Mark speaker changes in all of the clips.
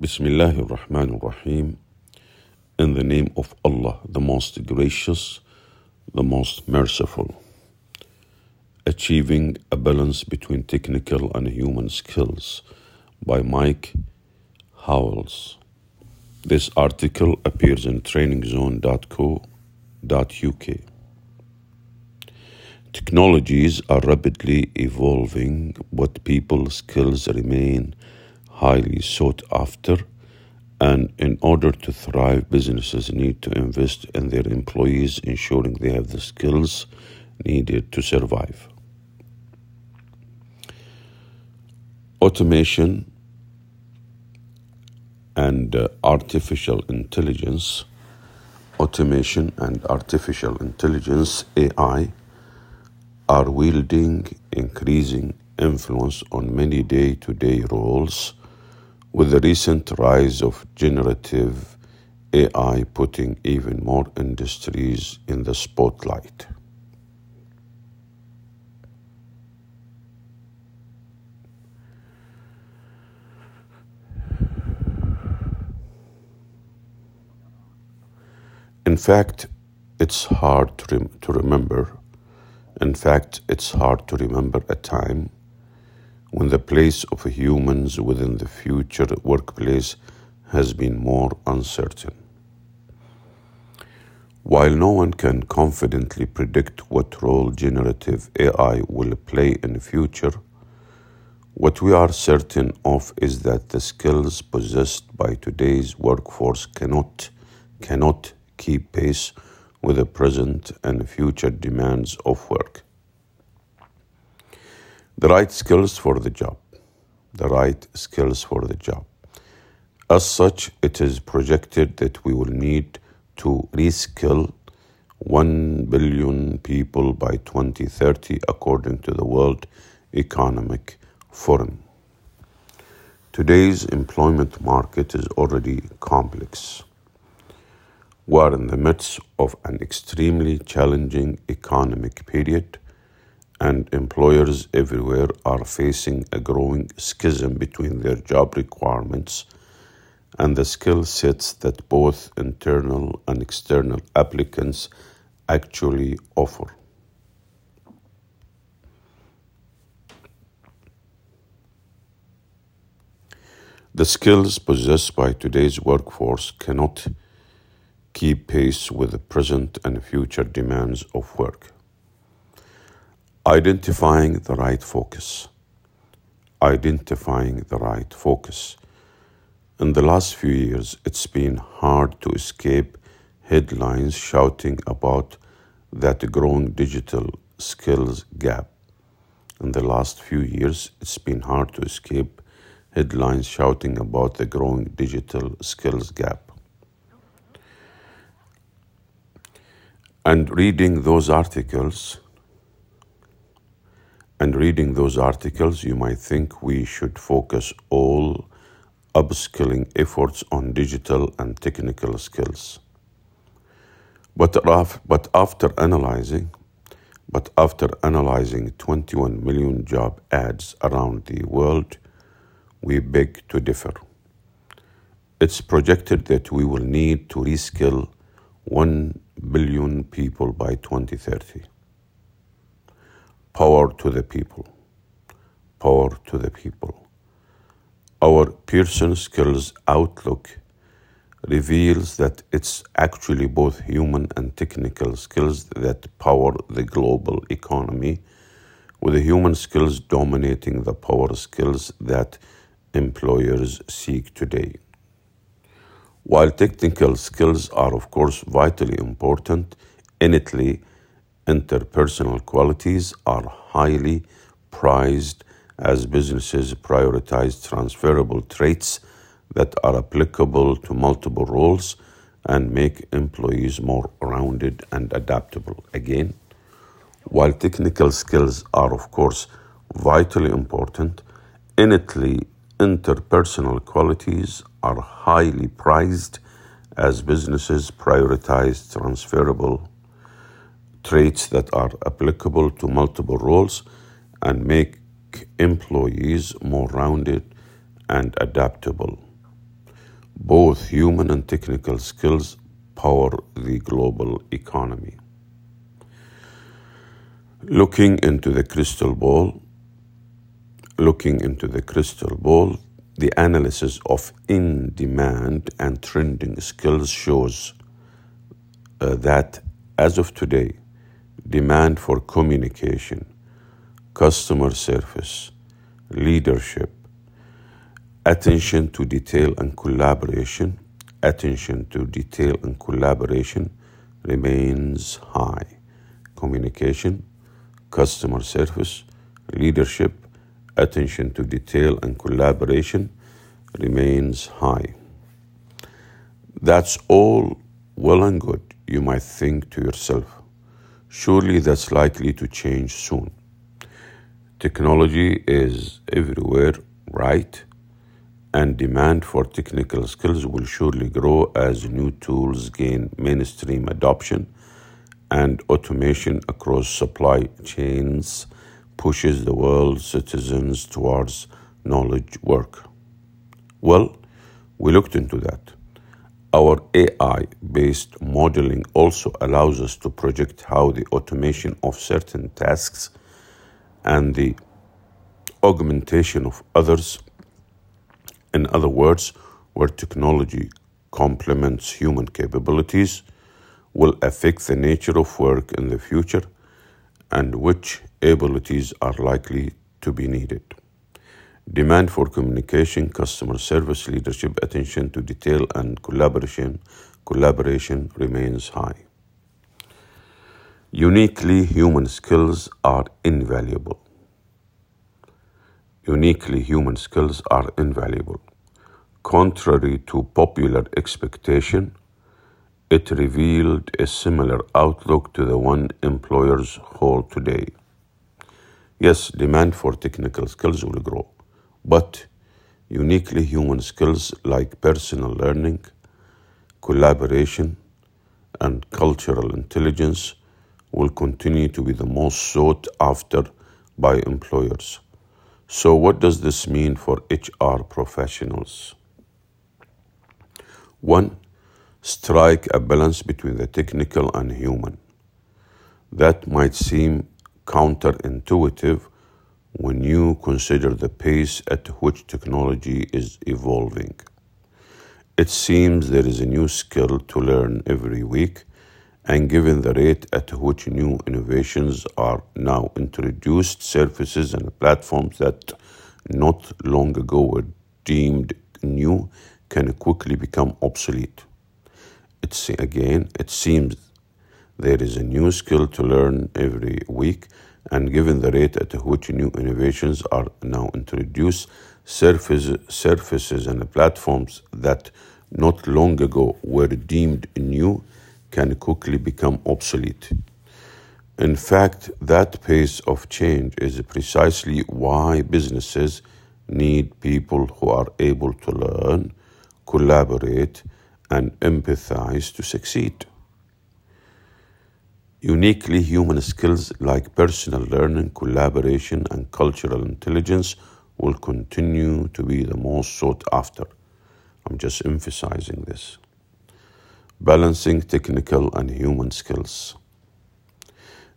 Speaker 1: Bismillahir Rahmanir Rahim. In the name of Allah, the most gracious, the most merciful. Achieving a balance between technical and human skills by Mike Howells. This article appears in trainingzone.co.uk. Technologies are rapidly evolving, but people's skills remain highly sought after. And in order to thrive, businesses need to invest in their employees, ensuring they have the skills needed to survive. Automation and uh, artificial intelligence, automation and artificial intelligence, AI, are wielding increasing influence on many day to day roles, with the recent rise of generative AI putting even more industries in the spotlight. In fact, it's hard to, rem- to remember. In fact, it's hard to remember a time when the place of humans within the future workplace has been more uncertain. While no one can confidently predict what role generative AI will play in the future, what we are certain of is that the skills possessed by today's workforce cannot cannot keep pace with the present and future demands of work. The right skills for the job. The right skills for the job. As such, it is projected that we will need to reskill 1 billion people by 2030, according to the World Economic Forum. Today's employment market is already complex. We are in the midst of an extremely challenging economic period, and employers everywhere are facing a growing schism between their job requirements and the skill sets that both internal and external applicants actually offer. The skills possessed by today's workforce cannot keep pace with the present and future demands of work. Identifying the right focus. Identifying the right focus. In the last few years, it's been hard to escape headlines shouting about that growing digital skills gap. In the last few years, it's been hard to escape headlines shouting about the growing digital skills gap. And reading those articles, and reading those articles, you might think we should focus all upskilling efforts on digital and technical skills. But, but after analyzing, but after analyzing 21 million job ads around the world, we beg to differ. It's projected that we will need to reskill 1 billion people by 2030. Power to the people. Power to the people. Our Pearson Skills Outlook reveals that it's actually both human and technical skills that power the global economy, with the human skills dominating the power skills that employers seek today. While technical skills are, of course, vitally important, innately interpersonal qualities are highly prized as businesses prioritize transferable traits that are applicable to multiple roles and make employees more rounded and adaptable. Again, while technical skills are, of course, vitally important, innately interpersonal qualities are highly prized as businesses prioritize transferable traits that are applicable to multiple roles and make employees more rounded and adaptable. Both human and technical skills power the global economy. Looking into the crystal ball, looking into the crystal ball, the analysis of in demand and trending skills shows uh, that as of today, demand for communication, customer service, leadership, attention to detail and collaboration, attention to detail and collaboration remains high. Communication, customer service, leadership, attention to detail and collaboration remains high. That's all well and good, you might think to yourself. Surely that's likely to change soon. Technology is everywhere, right? And demand for technical skills will surely grow as new tools gain mainstream adoption and automation across supply chains pushes the world's citizens towards knowledge work. Well, we looked into that. Our AI based modeling also allows us to project how the automation of certain tasks and the augmentation of others, in other words, where technology complements human capabilities, will affect the nature of work in the future and which abilities are likely to be needed. Demand for communication, customer service, leadership, attention to detail, and collaboration, collaboration remains high. Uniquely human skills are invaluable. Uniquely human skills are invaluable. Contrary to popular expectation, it revealed a similar outlook to the one employers hold today. Yes, demand for technical skills will grow, but uniquely human skills like personal learning, collaboration, and cultural intelligence will continue to be the most sought after by employers. So, what does this mean for HR professionals? One, strike a balance between the technical and human. That might seem counterintuitive when you consider the pace at which technology is evolving. It seems there is a new skill to learn every week, and given the rate at which new innovations are now introduced, services and platforms that not long ago were deemed new can quickly become obsolete. It's again, it seems there is a new skill to learn every week, and given the rate at which new innovations are now introduced, surfaces, surfaces and platforms that not long ago were deemed new can quickly become obsolete. In fact, that pace of change is precisely why businesses need people who are able to learn, collaborate, and empathize to succeed. Uniquely human skills like personal learning, collaboration, and cultural intelligence will continue to be the most sought after. I'm just emphasizing this. Balancing technical and human skills.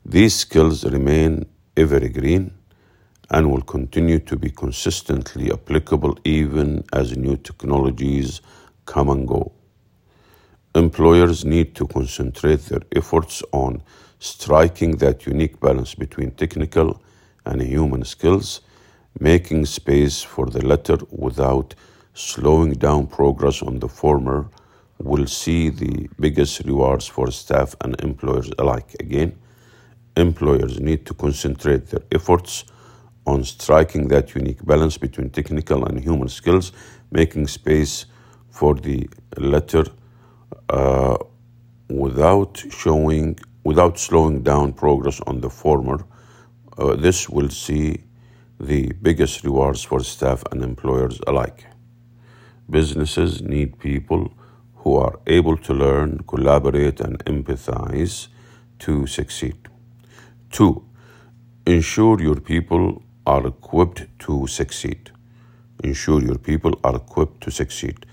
Speaker 1: These skills remain evergreen and will continue to be consistently applicable even as new technologies come and go. Employers need to concentrate their efforts on striking that unique balance between technical and human skills, making space for the latter without slowing down progress on the former will see the biggest rewards for staff and employers alike. Again, employers need to concentrate their efforts on striking that unique balance between technical and human skills, making space for the latter uh, without showing without slowing down progress on the former. Uh, this will see the biggest rewards for staff and employers alike. Businesses need people who are able to learn, collaborate, and empathize to succeed. Two, ensure your people are equipped to succeed. Ensure your people are equipped to succeed.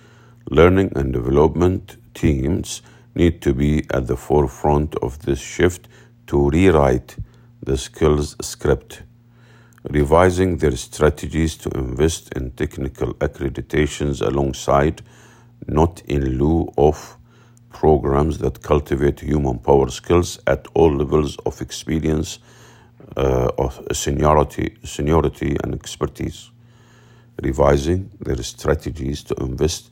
Speaker 1: Learning and development teams need to be at the forefront of this shift to rewrite the skills script, revising their strategies to invest in technical accreditations alongside, not in lieu of, programs that cultivate human power skills at all levels of experience, uh, of seniority, seniority and expertise, revising their strategies to invest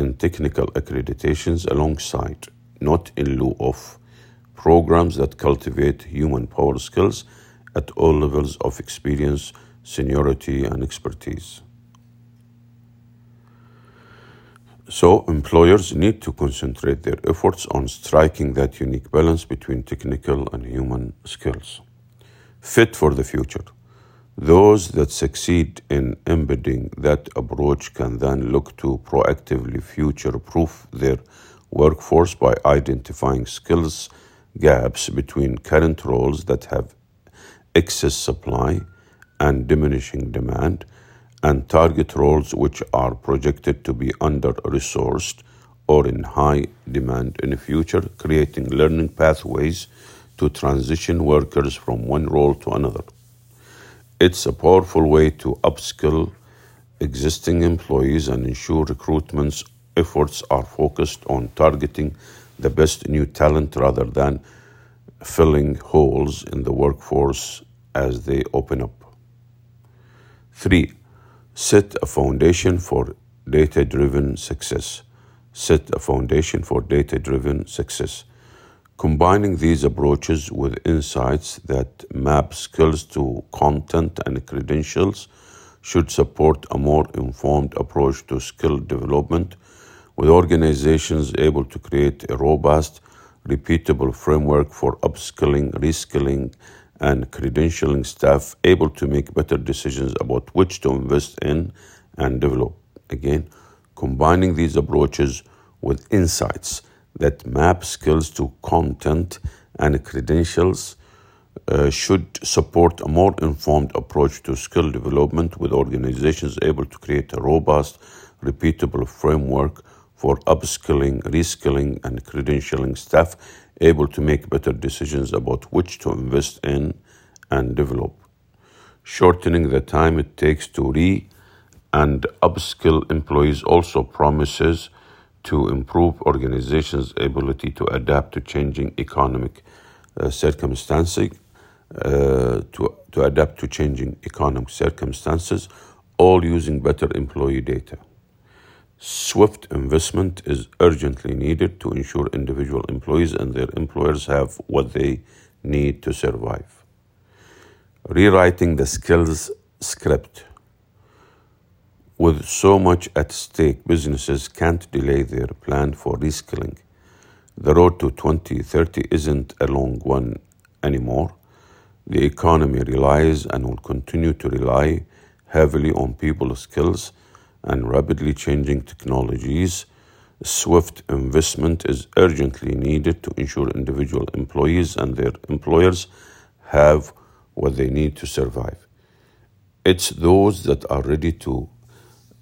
Speaker 1: in technical accreditations alongside, not in lieu of, programs that cultivate human power skills at all levels of experience, seniority, and expertise. So, employers need to concentrate their efforts on striking that unique balance between technical and human skills. Fit for the future. Those that succeed in embedding that approach can then look to proactively future proof their workforce by identifying skills gaps between current roles that have excess supply and diminishing demand, and target roles which are projected to be under resourced or in high demand in the future, creating learning pathways to transition workers from one role to another. It's a powerful way to upskill existing employees and ensure recruitment's efforts are focused on targeting the best new talent rather than filling holes in the workforce as they open up. Three, set a foundation for data driven success. Set a foundation for data driven success. Combining these approaches with insights that map skills to content and credentials should support a more informed approach to skill development, with organizations able to create a robust, repeatable framework for upskilling, reskilling, and credentialing staff able to make better decisions about which to invest in and develop. Again, combining these approaches with insights that map skills to content and credentials uh, should support a more informed approach to skill development with organizations able to create a robust, repeatable framework for upskilling, reskilling, and credentialing staff able to make better decisions about which to invest in and develop. Shortening the time it takes to re and upskill employees also promises to improve organizations' ability to adapt to changing economic uh, circumstances, uh, to, to adapt to changing economic circumstances, all using better employee data. Swift investment is urgently needed to ensure individual employees and their employers have what they need to survive. Rewriting the skills script with so much at stake, businesses can't delay their plan for reskilling. The road to 2030 isn't a long one anymore. The economy relies and will continue to rely heavily on people's skills and rapidly changing technologies. Swift investment is urgently needed to ensure individual employees and their employers have what they need to survive. It's those that are ready to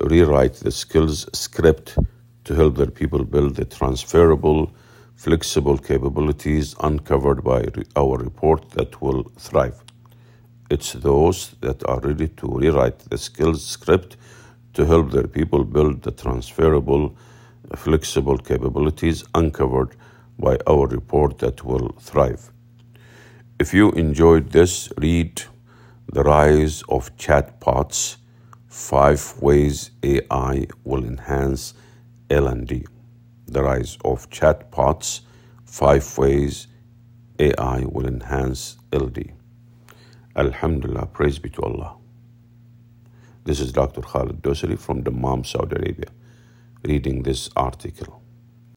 Speaker 1: rewrite the skills script to help their people build the transferable, flexible capabilities uncovered by our report that will thrive. It's those that are ready to rewrite the skills script to help their people build the transferable, flexible capabilities uncovered by our report that will thrive. If you enjoyed this, read The Rise of Chatbots Five Ways AI Will Enhance L&D. The rise of chatbots. Five ways AI will enhance LD. Alhamdulillah, praise be to Allah. This is Dr. Khalid Dosari from the Dammam, Saudi Arabia, reading this article.